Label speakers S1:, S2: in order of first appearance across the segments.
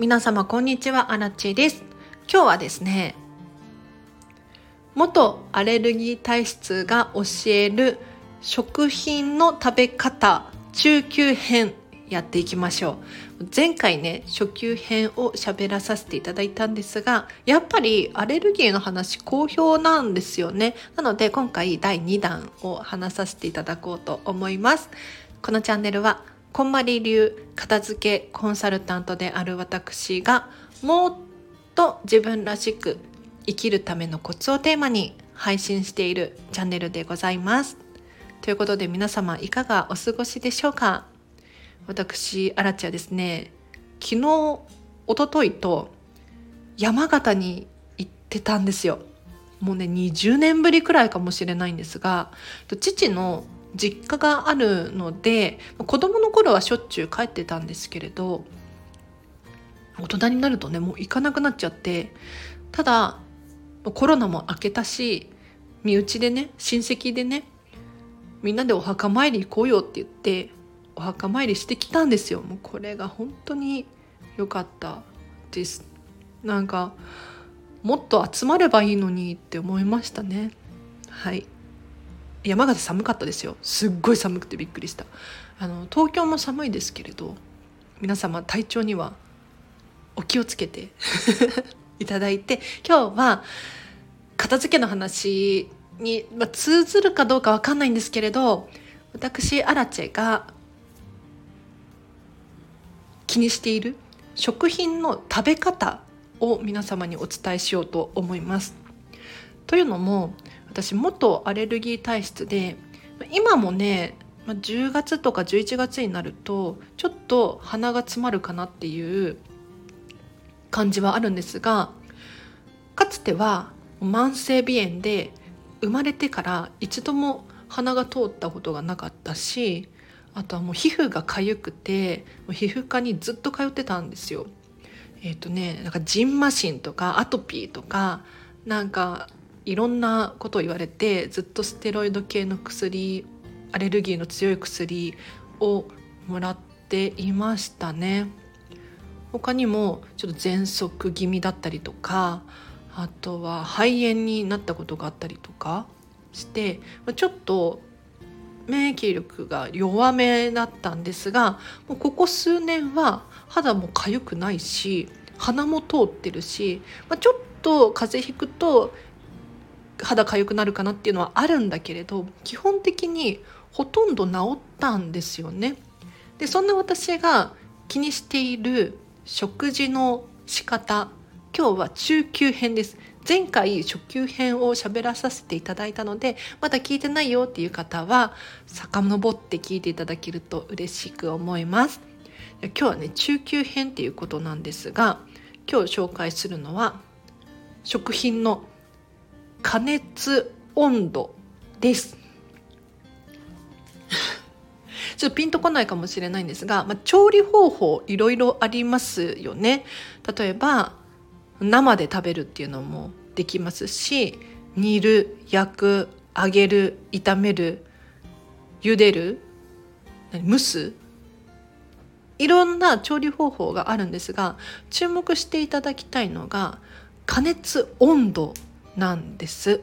S1: 皆様こんにちは、アラチです。今日はですね、元アレルギー体質が教える食品の食べ方中級編やっていきましょう。前回ね、初級編を喋らさせていただいたんですが、やっぱりアレルギーの話好評なんですよね。なので今回第2弾を話させていただこうと思います。このチャンネルはこんまり流片付けコンサルタントである私がもっと自分らしく生きるためのコツをテーマに配信しているチャンネルでございます。ということで皆様いかがお過ごしでしょうか？私、アラチはですね、昨日、おとといと山形に行ってたんですよ。もうね、20年ぶりくらいかもしれないんですが、父の実家があるので子供の頃はしょっちゅう帰ってたんですけれど大人になるとねもう行かなくなっちゃってただコロナも明けたし身内でね親戚でねみんなでお墓参り行こうよって言ってお墓参りしてきたんですよ。もうこれが本当に良かったです。なんかもっと集まればいいのにって思いましたね。はい。山形寒かったですよすっごい寒くてびっくりしたあの東京も寒いですけれど皆様体調にはお気をつけて いただいて今日は片付けの話に、まあ、通ずるかどうかわかんないんですけれど私アラチェが気にしている食品の食べ方を皆様にお伝えしようと思います。というのも私元アレルギー体質で今もね10月とか11月になるとちょっと鼻が詰まるかなっていう感じはあるんですがかつては慢性鼻炎で生まれてから一度も鼻が通ったことがなかったしあとはもう皮膚が痒くて皮膚科にずっと通ってたんですよ。えっ、ー、とねなんかジンマシンとかアトピーとかなんかいろんなことを言われてずっとステロイド系の薬アレルギーの強い薬をもらっていましたね。他にもちょっと喘息気味だったりとかあとは肺炎になったことがあったりとかしてちょっと免疫力が弱めだったんですがもうここ数年は肌も痒くないし鼻も通ってるし、まあ、ちょっと風邪ひくと肌痒くなるかなっていうのはあるんだけれど基本的にほとんど治ったんですよね。でそんな私が気にしている食事の仕方今日は中級編です。前回初級編を喋らさせていただいたのでまだ聞いてないよっていう方は遡って聞いていただけると嬉しく思います。今日はね中級編っていうことなんですが今日紹介するのは食品の加熱温度です。ちょっとピンとこないかもしれないんですが、まあ、調理方法いろいろありますよね。例えば生で食べるっていうのもできますし煮る焼く揚げる炒める茹でる蒸すいろんな調理方法があるんですが注目していただきたいのが加熱温度なんです。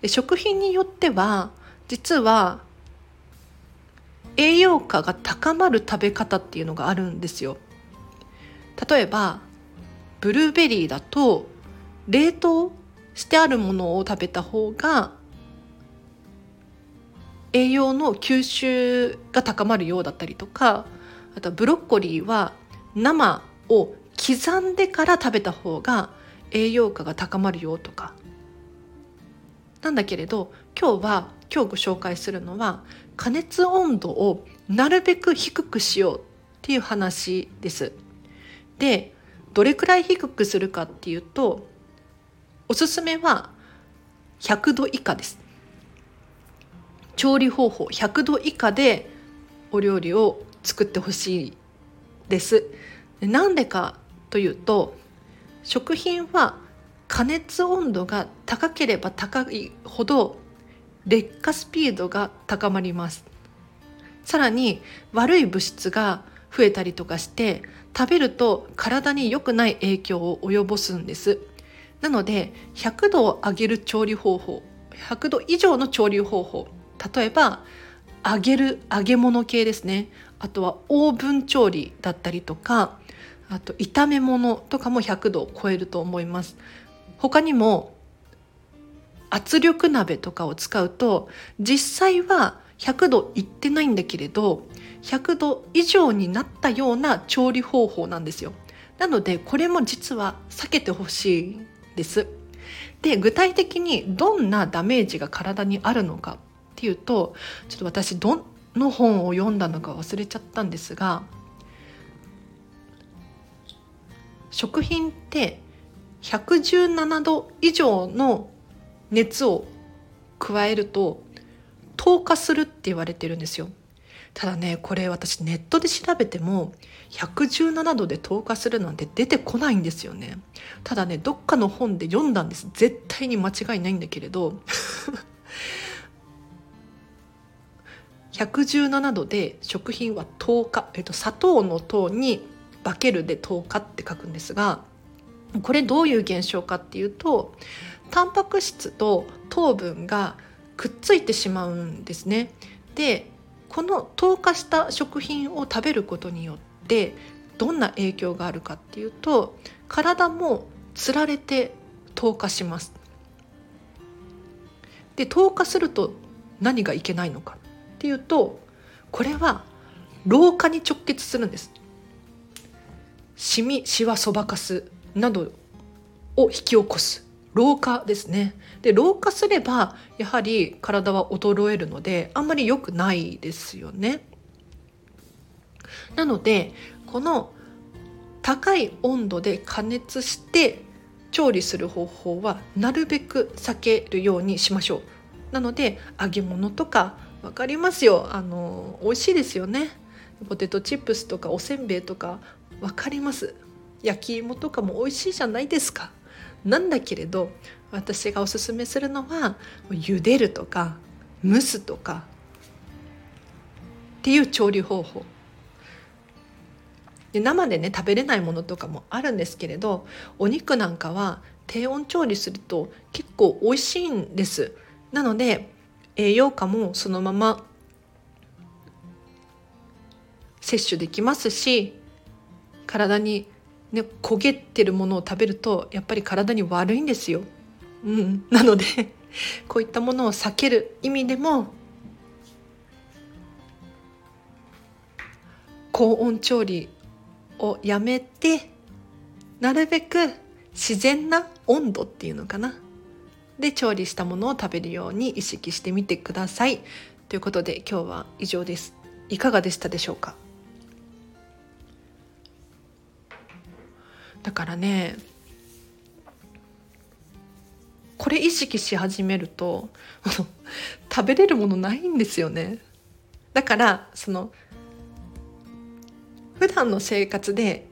S1: で食品によっては実は栄養価が高まる食べ方っていうのがあるんですよ。例えばブルーベリーだと冷凍してあるものを食べた方が栄養の吸収が高まるようだったりとかあとブロッコリーは生を刻んでから食べた方が栄養価が高まるよとかなんだけれど今日は今日ご紹介するのは加熱温度をなるべく低くしようっていう話です。でどれくらい低くするかっていうとおすすめは100度以下です。調理方法100度以下でお料理を作ってほしいです。なんでかというと食品は加熱温度が高ければ高いほど劣化スピードが高まります。さらに悪い物質が増えたりとかして食べると体に良くない影響を及ぼすんです。なので100度を上げる調理方法100度以上の調理方法例えば揚げる揚げ物系ですね。あとはオーブン調理だったりとかあと炒め物とかも100度を超えると思います。他にも圧力鍋とかを使うと実際は100度いってないんだけれど100度以上になったような調理方法なんですよ。なのでこれも実は避けてほしいです。で具体的にどんなダメージが体にあるのかっていうとちょっと私どの本を読んだのか忘れちゃったんですが食品って117度以上の熱を加えると透過するって言われてるんですよ。ただねこれ私ネットで調べても117度で透過するなんて出てこないんですよね。ただねどっかの本で読んだんです。絶対に間違いないんだけれど。117度で食品は透過、えっと、砂糖の糖に化けるで透過って書くんですがこれどういう現象かっていうとタンパク質と糖分がくっついてしまうんですね。でこの糖化した食品を食べることによってどんな影響があるかっていうと体もつられて糖化します。で糖化すると何がいけないのかっていうとこれは老化に直結するんです。シミシワそばかすなどを引き起こす老化ですね。で老化すればやはり体は衰えるのであんまり良くないですよね。なのでこの高い温度で加熱して調理する方法はなるべく避けるようにしましょう。なので揚げ物とか分かりますよ。あの美味しいですよね。ポテトチップスとかおせんべいとか分かります。焼き芋とかも美味しいじゃないですか。なんだけれど私がおすすめするのは茹でるとか蒸すとかっていう調理方法。で生でね食べれないものとかもあるんですけれどお肉なんかは低温調理すると結構美味しいんです。なので栄養価もそのまま摂取できますし体にね、焦げてるものを食べるとやっぱり体に悪いんですよ。うん、なのでこういったものを避ける意味でも高温調理をやめてなるべく自然な温度っていうのかなで調理したものを食べるように意識してみてください。ということで今日は以上です。いかがでしたでしょうか？だからねこれ意識し始めると 食べれるものないんですよね。だからその普段の生活で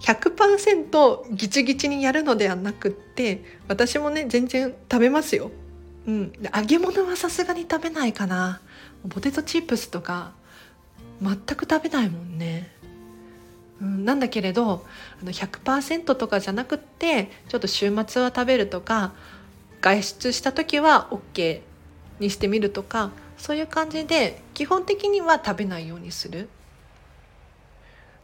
S1: 100%ギチギチにやるのではなくって私もね全然食べますよ、うん、揚げ物はさすがに食べないかな。ポテトチップスとか全く食べないもんね。うん、なんだけれどあの100%とかじゃなくってちょっと週末は食べるとか外出した時は OK にしてみるとかそういう感じで基本的には食べないようにする。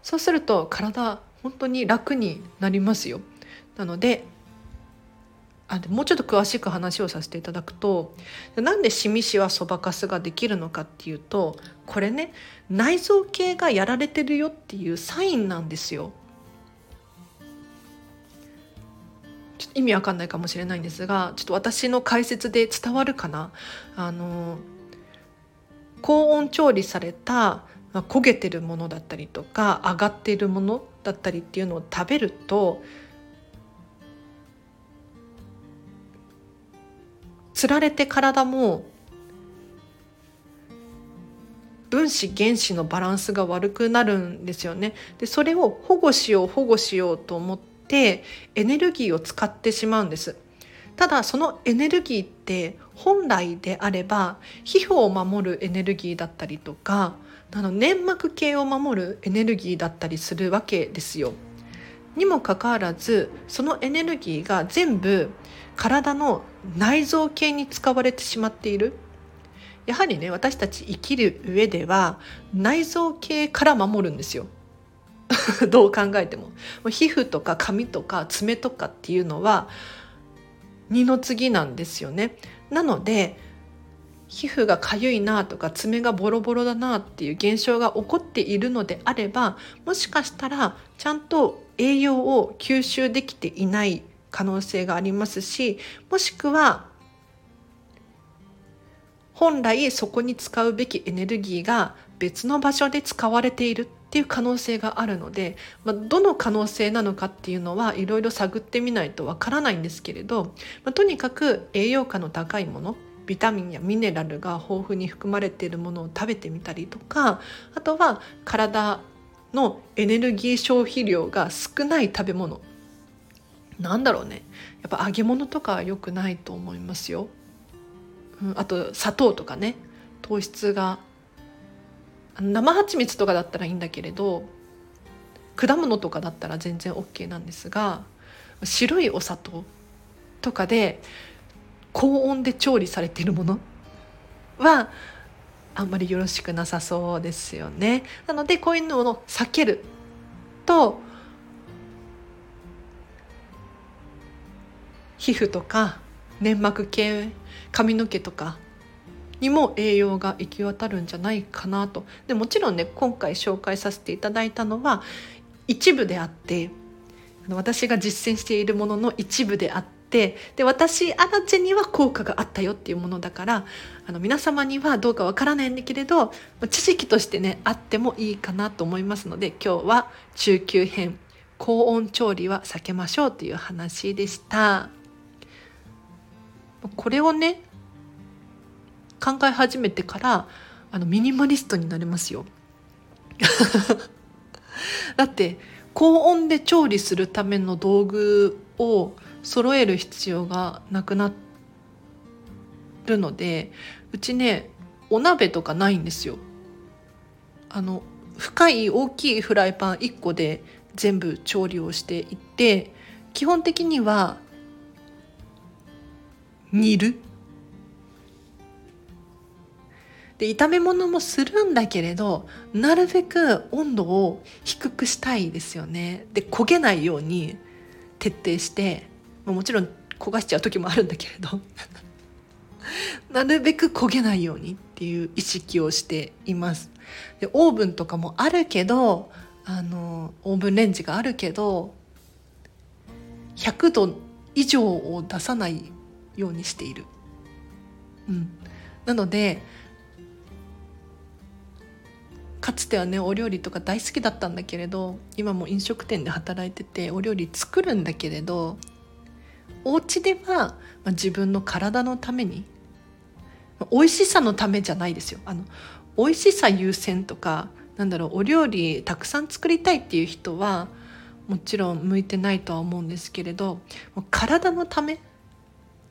S1: そうすると体本当に楽になりますよ。なのであもうちょっと詳しく話をさせていただくとなんでシミシワそばかすができるのかっていうとこれね内臓系がやられてるよっていうサインなんですよ。ちょっと意味わかんないかもしれないんですがちょっと私の解説で伝わるかな？あの高温調理された焦げてるものだったりとか揚がっているものだったりっていうのを食べるとつられて体も分子原子のバランスが悪くなるんですよね。でそれを保護しよう保護しようと思ってエネルギーを使ってしまうんです。ただそのエネルギーって本来であれば皮膚を守るエネルギーだったりとかあの粘膜系を守るエネルギーだったりするわけですよ。にもかかわらずそのエネルギーが全部体の内臓系に使われてしまっている。やはりね私たち生きる上では内臓系から守るんですよ。どう考えても。皮膚とか髪とか爪とかっていうのは二の次なんですよね。なので皮膚がかゆいなとか爪がボロボロだなっていう現象が起こっているのであればもしかしたらちゃんと栄養を吸収できていない可能性がありますしもしくは本来そこに使うべきエネルギーが別の場所で使われているっていう可能性があるので、まあ、どの可能性なのかっていうのはいろいろ探ってみないとわからないんですけれど、まあ、とにかく栄養価の高いものビタミンやミネラルが豊富に含まれているものを食べてみたりとかあとは体のエネルギー消費量が少ない食べ物。なんだろうね。やっぱ揚げ物とか良くないと思いますよ。うん、あと砂糖とかね。糖質が生蜂蜜とかだったらいいんだけれど果物とかだったら全然 OK なんですが白いお砂糖とかで高温で調理されているものはあんまりよろしくなさそうですよね。なのでこういうのを避けると皮膚とか粘膜系髪の毛とかにも栄養が行き渡るんじゃないかなとでもちろんね今回紹介させていただいたのは一部であって私が実践しているものの一部であってで私あらちには効果があったよっていうものだからあの皆様にはどうかわからないんだけれど知識としてねあってもいいかなと思いますので今日は中級編高温調理は避けましょうという話でした。これをね考え始めてからあのミニマリストになれますよ だって高温で調理するための道具を揃える必要がなくなるのでうちねお鍋とかないんですよ。あの深い大きいフライパン1個で全部調理をしていって基本的には煮る。で炒め物もするんだけれどなるべく温度を低くしたいですよね。で焦げないように徹底してもちろん焦がしちゃう時もあるんだけれど。なるべく焦げないようにっていう意識をしています。でオーブンとかもあるけどあのオーブンレンジがあるけど100度以上を出さないようにしている。うん、なのでかつてはねお料理とか大好きだったんだけれど今も飲食店で働いててお料理作るんだけれどお家では、ま、自分の体のために、美味しさのためじゃないですよあの美味しさ優先とかなんだろうお料理たくさん作りたいっていう人はもちろん向いてないとは思うんですけれど体のため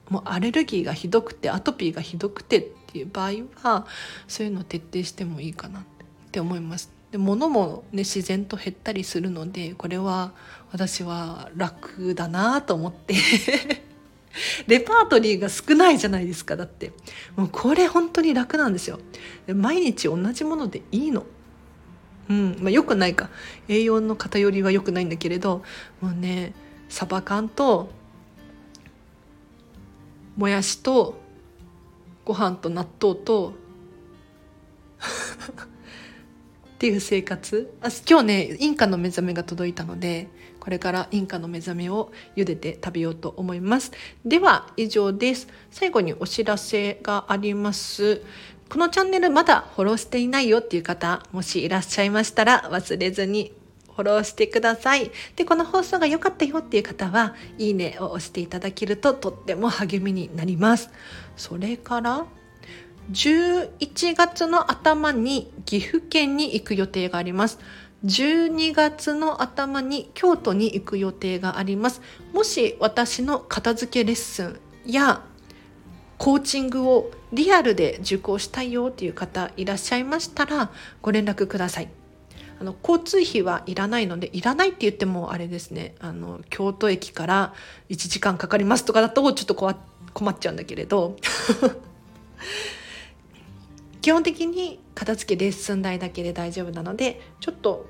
S1: もうアレルギーがひどくてアトピーがひどくてっていう場合はそういうのを徹底してもいいかなって思います。で物もね自然と減ったりするのでこれは私は楽だなと思って。レパートリーが少ないじゃないですかだって。もうこれ本当に楽なんですよ。で毎日同じものでいいの。うん。まあよくないか。栄養の偏りはよくないんだけれどもうねサバ缶ともやしとご飯と納豆と っていう生活あ今日ねインカの目覚めが届いたのでこれからインカの目覚めを茹でて食べようと思いますでは以上です最後にお知らせがありますこのチャンネルまだフォローしていないよっていう方もしいらっしゃいましたら忘れずにフォローしてください。で、この放送が良かったよっていう方は、いいねを押していただけるととっても励みになります。それから、11月の頭に岐阜県に行く予定があります。12月の頭に京都に行く予定があります。もし私の片付けレッスンやコーチングをリアルで受講したいよっていう方いらっしゃいましたらご連絡ください。あの交通費はいらないのでいらないって言ってもあれですねあの京都駅から1時間かかりますとかだとちょっと困っちゃうんだけれど基本的に片付けレッスン代だけで大丈夫なのでちょっと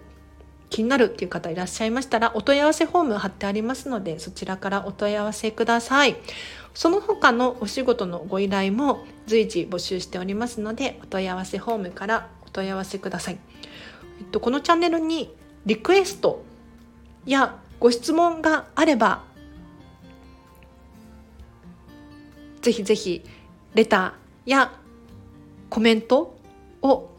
S1: 気になるっていう方いらっしゃいましたらお問い合わせフォーム貼ってありますのでそちらからお問い合わせください。その他のお仕事のご依頼も随時募集しておりますのでお問い合わせフォームからお問い合わせください。えっと、このチャンネルにリクエストやご質問があればぜひぜひレターやコメントを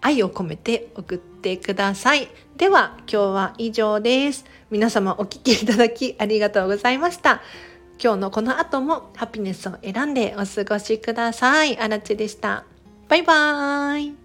S1: 愛を込めて送ってください。では今日は以上です。皆様お聴きいただきありがとうございました。今日のこの後もハピネスを選んでお過ごしください。あらちでした。バイバーイ。